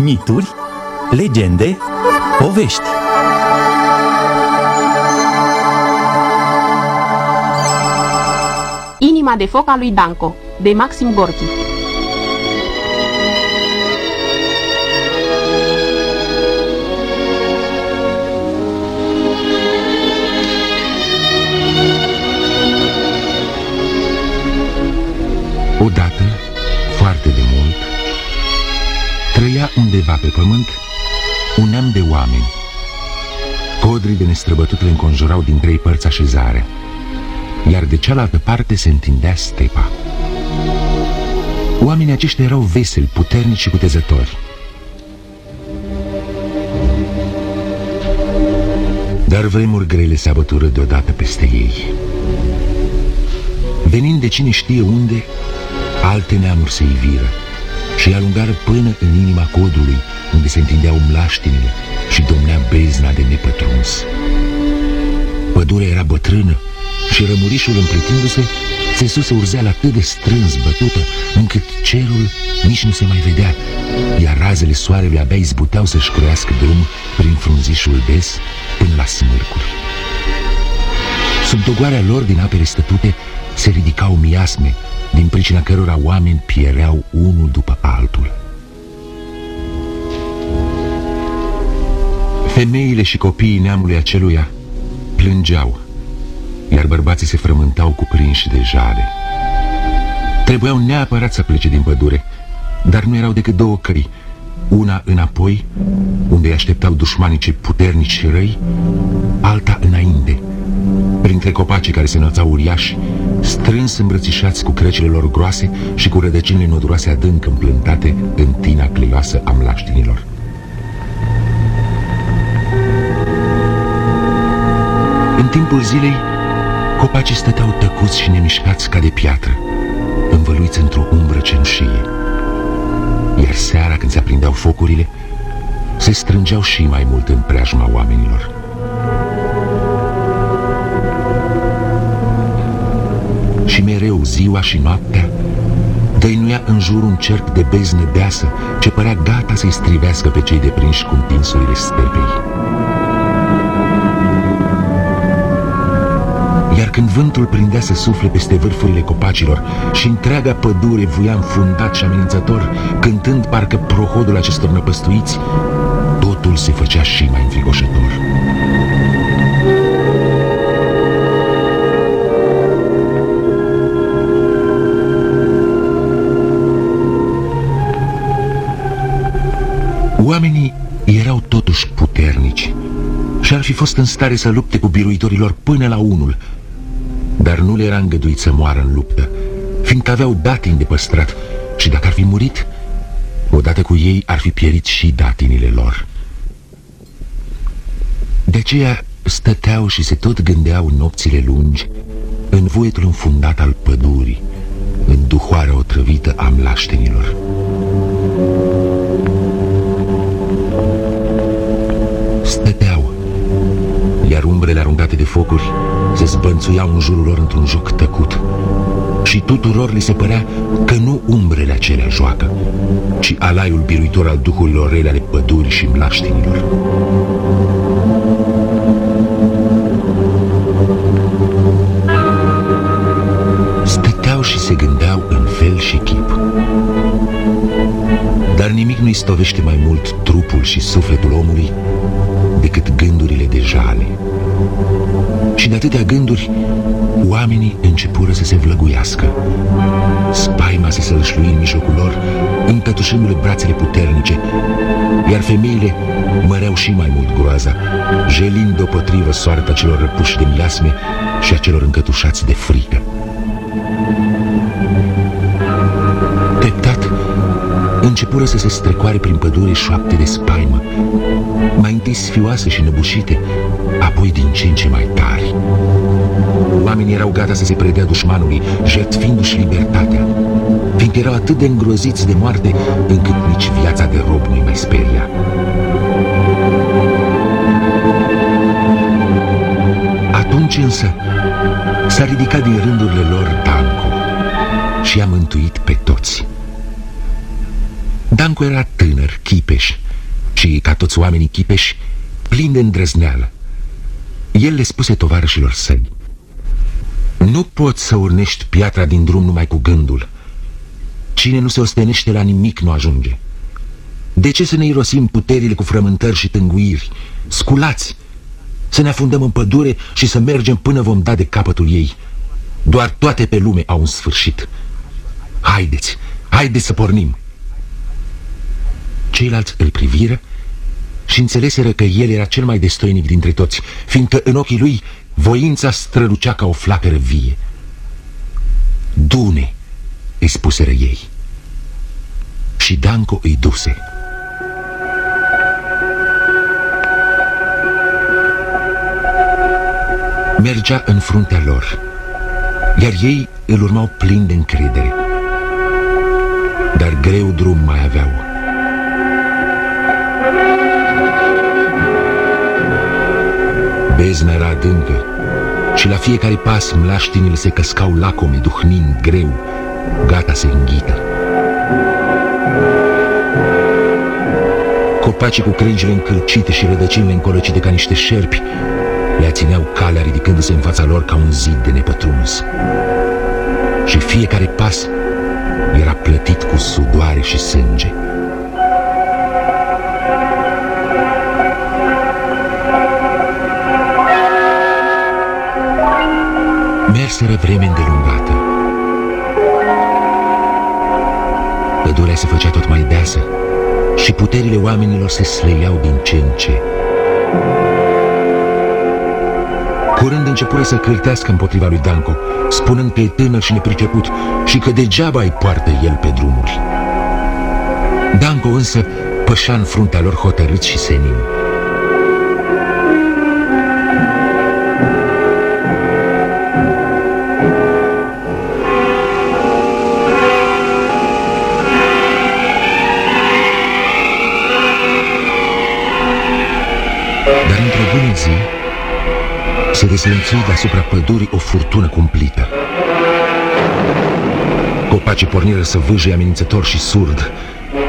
mituri, legende, povești. Inima de foc a lui Danco, de Maxim Gorki. Odată, undeva pe pământ un neam de oameni. Codrii de nestrăbătut le înconjurau din trei părți așezare, iar de cealaltă parte se întindea stepa. Oamenii aceștia erau veseli, puternici și cutezători. Dar vremuri grele se abătură deodată peste ei. Venind de cine știe unde, alte neamuri se iviră și alungară până în inima codului, unde se întindeau mlaștinile și domnea bezna de nepătruns. Pădurea era bătrână și rămurișul împletindu-se țesuse urzeala atât de strâns bătută, încât cerul nici nu se mai vedea, iar razele soarelui abia izbuteau să-și croiască drum prin frunzișul des până la smârcuri. Sub dogoarea lor din apele stătute se ridicau miasme, din pricina cărora oameni piereau unul după altul. Femeile și copiii neamului aceluia plângeau, iar bărbații se frământau cuprinși de jale. Trebuiau neapărat să plece din pădure, dar nu erau decât două căi, una înapoi, unde îi așteptau dușmanii cei puternici și răi, alta înainte, printre copacii care se înălțau uriași, strâns îmbrățișați cu crecile lor groase și cu rădăcinile noduroase adânc împlântate în tina cleioasă a mlaștinilor. În timpul zilei, copacii stăteau tăcuți și nemișcați ca de piatră, învăluiți într-o umbră cenușie. Iar seara, când se aprindeau focurile, se strângeau și mai mult în preajma oamenilor. Și mereu, ziua și noaptea, dăinuia în jur un cerc de beznă deasă ce părea gata să-i strivească pe cei deprinși cu întinsurile stepei. Iar când vântul prindea să sufle peste vârfurile copacilor și întreaga pădure vuia înfundat și amenințător, cântând parcă prohodul acestor năpăstuiți, totul se făcea și mai înfricoșător. Oamenii erau totuși puternici și ar fi fost în stare să lupte cu biruitorilor până la unul, dar nu le era îngăduit să moară în luptă, fiindcă aveau datini de păstrat și dacă ar fi murit, odată cu ei ar fi pierit și datinile lor. De aceea stăteau și se tot gândeau nopțile lungi în vuietul înfundat al pădurii, în duhoarea otrăvită a mlaștenilor. Stăteau, iar umbrele aruncate de focuri se zbănțuiau în jurul lor într-un joc tăcut. Și tuturor li se părea că nu umbrele acelea joacă, ci alaiul biruitor al duhurilor rele ale pădurii și mlaștinilor. Stăteau și se gândeau în fel și chip. Dar nimic nu-i stovește mai mult trupul și sufletul omului decât gândurile de jale. Și de atâtea gânduri, oamenii începură să se vlăguiască. Spaima se sălășlui în mijlocul lor, încătușându-le brațele puternice, iar femeile măreau și mai mult groaza, jelind deopotrivă soarta celor răpuși de miasme și a celor încătușați de frică. Începură să se strecoare prin pădure șoapte de spaimă, mai întâi sfioase și năbușite, apoi din ce în ce mai tari. Oamenii erau gata să se predea dușmanului, jertfindu-și libertatea, fiindcă erau atât de îngroziți de moarte, încât nici viața de rob nu-i mai speria. Atunci însă s-a ridicat din rândurile lor Danco și a mântuit pe toți. Danco era tânăr, chipeș și, ca toți oamenii chipeși, plin de îndrăzneală. El le spuse tovarășilor săi, Nu poți să urnești piatra din drum numai cu gândul. Cine nu se ostenește la nimic nu ajunge. De ce să ne irosim puterile cu frământări și tânguiri? Sculați! Să ne afundăm în pădure și să mergem până vom da de capătul ei. Doar toate pe lume au un sfârșit. Haideți, haideți să pornim! Ceilalți îl priviră și înțeleseră că el era cel mai destoinic dintre toți, fiindcă în ochii lui voința strălucea ca o flacără vie. Dune, îi spuseră ei. Și Danco îi duse. Mergea în fruntea lor, iar ei îl urmau plin de încredere. Dar greu drum mai aveau. Bezna era adâncă și la fiecare pas mlaștinile se căscau lacome, duhnind greu, gata să înghită. Copacii cu crengile încălcite și rădăcinile încolăcite ca niște șerpi le țineau calea ridicându-se în fața lor ca un zid de nepătruns. Și fiecare pas era plătit cu sudoare și sânge. Merseră vreme îndelungată. Pădurea se făcea tot mai deasă și puterile oamenilor se slăiau din ce în ce. Curând începură să cârtească împotriva lui Danco, spunând că e tânăr și nepriceput și că degeaba îi poartă el pe drumuri. Danco însă pășea în fruntea lor hotărât și senin. Într-o bună zi se dezlănțui deasupra pădurii o furtună cumplită. Copacii porniră să vâje amenințător și surd,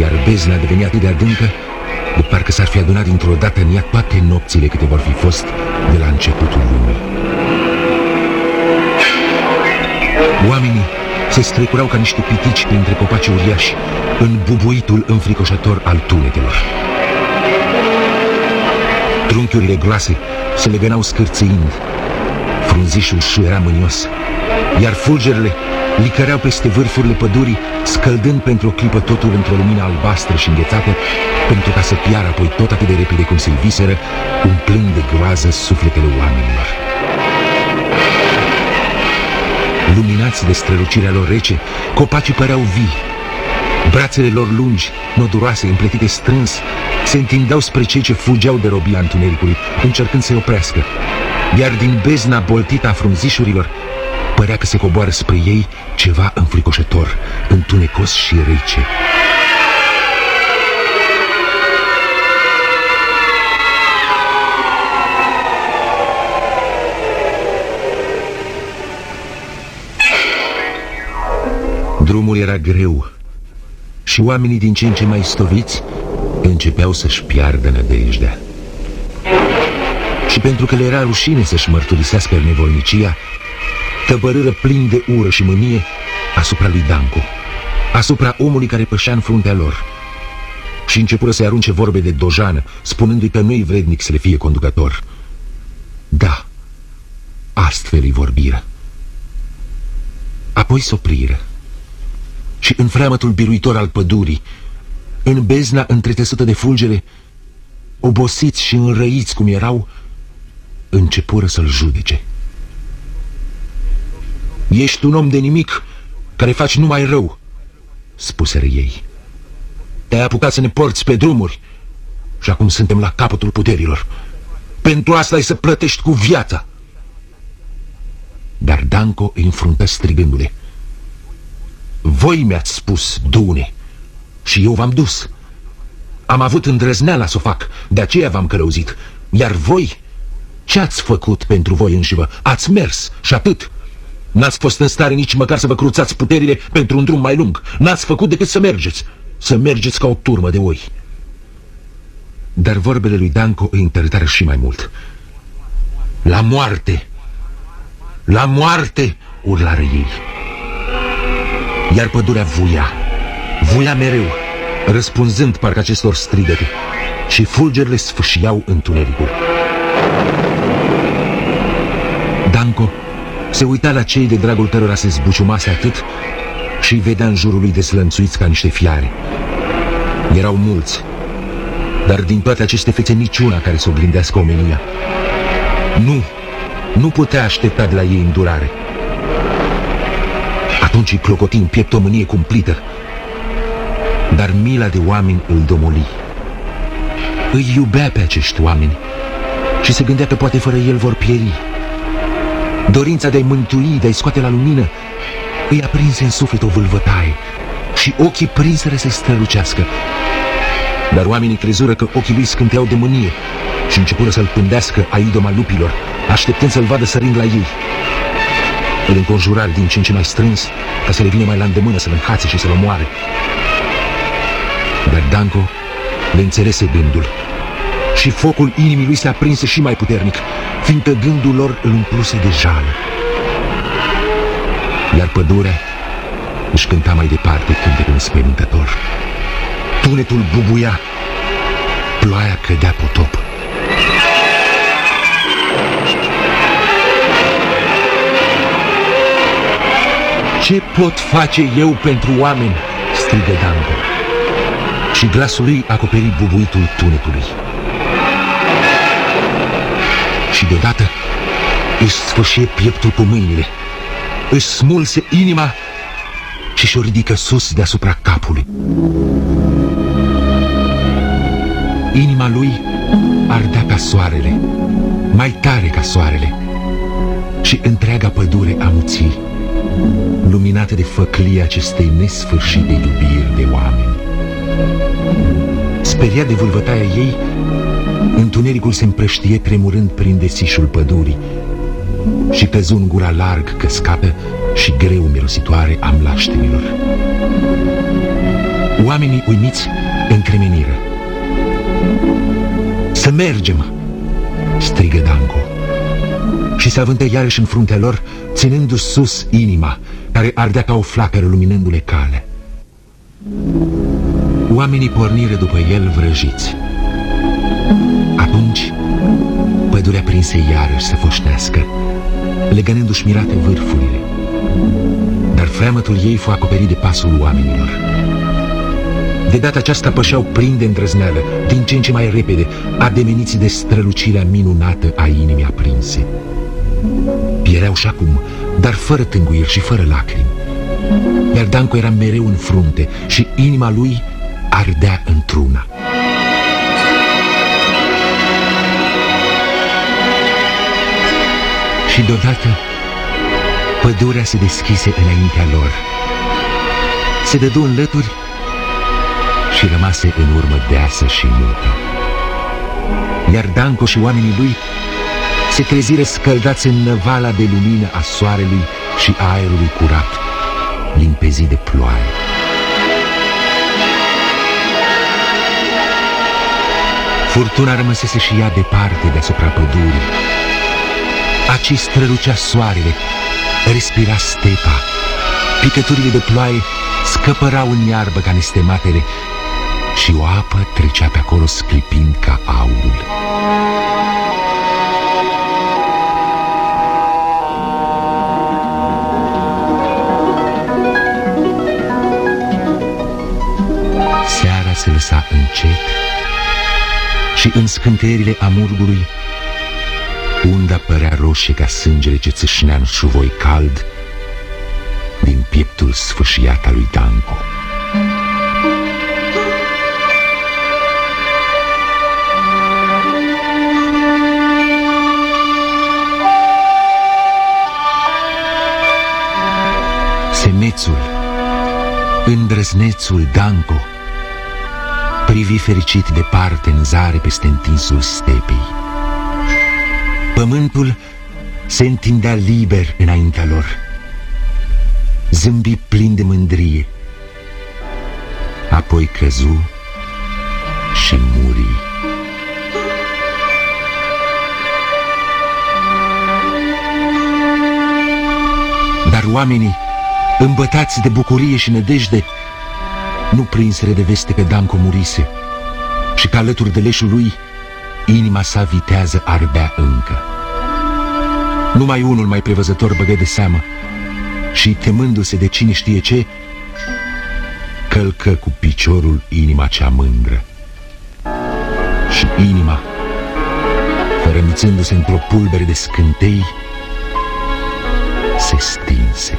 iar bezna devenea atât de adâncă, de parcă s-ar fi adunat dintr-o dată în ea toate nopțile câte vor fi fost de la începutul lumii. Oamenii se strecurau ca niște pitici printre copaci uriași în bubuitul înfricoșător al tunetelor. Trunchiurile groase se legănau scârțâind. Frunzișul era mânios, iar fulgerele licăreau peste vârfurile pădurii, scăldând pentru o clipă totul într-o lumină albastră și înghețată, pentru ca să piară apoi tot atât de repede cum se viseră, umplând de groază sufletele oamenilor. Luminați de strălucirea lor rece, copacii păreau vii. Brațele lor lungi, noduroase, împletite strâns, se întindeau spre cei ce fugeau de robia întunericului, încercând să-i oprească. Iar din bezna boltită a frunzișurilor, părea că se coboară spre ei ceva înfricoșător, întunecos și rece. Drumul era greu și oamenii din ce în ce mai stoviți începeau să-și piardă nădejdea. Și pentru că le era rușine să-și mărturisească nevolnicia, tăbărâră plin de ură și mânie asupra lui Danco, asupra omului care pășea în fruntea lor. Și începură să-i arunce vorbe de dojană, spunându-i că nu-i vrednic să le fie conducător. Da, astfel îi vorbiră. Apoi s-opriră și în freamătul biruitor al pădurii, în bezna întretesătă de fulgere, obosiți și înrăiți cum erau, începură să-l judece. Ești un om de nimic care faci numai rău, spuseră ei. Te-ai apucat să ne porți pe drumuri și acum suntem la capătul puterilor. Pentru asta ai să plătești cu viața. Dar Danco îi înfruntă strigându-le. Voi mi-ați spus, Dune, și eu v-am dus. Am avut îndrăzneala să o fac, de aceea v-am călăuzit. Iar voi, ce ați făcut pentru voi înșivă? Ați mers și atât. N-ați fost în stare nici măcar să vă cruțați puterile pentru un drum mai lung. N-ați făcut decât să mergeți. să mergeți ca o turmă de oi. Dar vorbele lui Danco îi întărâtară și mai mult. La moarte! La moarte! urlară ei. Iar pădurea vuia, vuia mereu, răspunzând parcă acestor strigăte și fulgerile sfâșiau întunericul. Danco se uita la cei de dragul cărora se zbuciumase atât și îi vedea în jurul lui deslănțuiți ca niște fiare. Erau mulți, dar din toate aceste fețe niciuna care să oglindească omenia. Nu, nu putea aștepta de la ei îndurare. Atunci îi clocoti în piept o mânie cumplită, dar mila de oameni îl domoli. Îi iubea pe acești oameni și se gândea că poate fără el vor pieri. Dorința de a-i mântui, de a-i scoate la lumină, îi aprinse în suflet o vâlvătaie și ochii prinseră să-i strălucească. Dar oamenii crezură că ochii lui scânteau de mânie și începură să-l pândească a idoma lupilor, așteptând să-l vadă sărind la ei. Îl înconjurar din ce în ce mai strâns, ca să le vină mai la îndemână să-l înhațe și să-l omoare. Dar Danco le înțelese gândul și focul inimii lui se aprinse și mai puternic, fiindcă gândul lor îl umpluse de jală. Iar pădurea își cânta mai departe cântecul înspăimântător. Tunetul bubuia, ploaia cădea potop. Ce pot face eu pentru oameni? strigă Dango. Și glasul lui acoperi bubuitul tunetului. Și deodată își sfâșie pieptul cu mâinile, își smulse inima și și-o ridică sus deasupra capului. Inima lui ardea ca soarele, mai tare ca soarele, și întreaga pădure amuții luminate de făclia acestei nesfârșite iubiri de oameni. Speriat de vâlvătaia ei, întunericul se împrăștie tremurând prin desișul pădurii și căzu în gura larg căscată și greu mirositoare a mlaștenilor. Oamenii uimiți încremeniră. Să mergem!" strigă Danco și se avântă iarăși în fruntea lor, ținându-și sus inima, care ardea ca o flacără luminându-le cale. Oamenii porniră după el vrăjiți. Atunci, pădurea prinse iarăși să foșnească, legănându-și mirate vârfurile. Dar freamătul ei fu acoperit de pasul oamenilor. De data aceasta pășeau plin de îndrăzneală, din ce în ce mai repede, ademeniți de strălucirea minunată a inimii aprinse. Piereau și acum, dar fără tânguiri și fără lacrimi. Iar Danco era mereu în frunte și inima lui ardea într-una. Și deodată pădurea se deschise înaintea lor. Se dădu în lături și rămase în urmă deasă și mută. Iar Danco și oamenii lui se trezire scăldați în năvala de lumină a soarelui și aerului curat, limpezit de ploaie. Furtuna rămăsese și ea departe deasupra pădurii. Aci strălucea soarele, respira stepa, picăturile de ploaie scăpărau în iarbă ca nestematele și o apă trecea pe acolo sclipind ca aurul. Lăsa încet și în scânteirile amurgului unda părea roșie ca sângele ce țâșnea în șuvoi cald din pieptul sfâșiat al lui Danco. Semețul, îndrăznețul Danco, privi fericit departe în zare peste întinsul stepei. Pământul se întindea liber înaintea lor, zâmbi plin de mândrie. Apoi apoi căzu și muri. Dar oamenii, îmbătați de bucurie și nădejde, nu prinsere de veste că Danco murise și că alături de leșul lui inima sa vitează ardea încă. Numai unul mai prevăzător băgă de seamă și, temându-se de cine știe ce, călcă cu piciorul inima cea mândră. Și inima, fărămițându-se într-o pulbere de scântei, se stinse.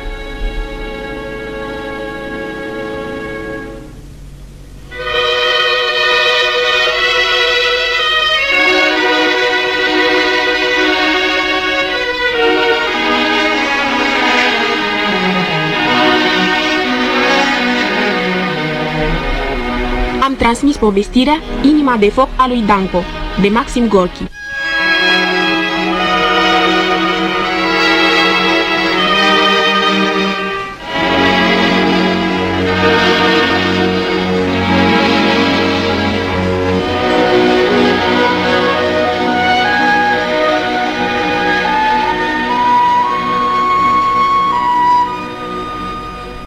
Am transmis povestirea Inima de foc a lui Danco, de Maxim Gorki.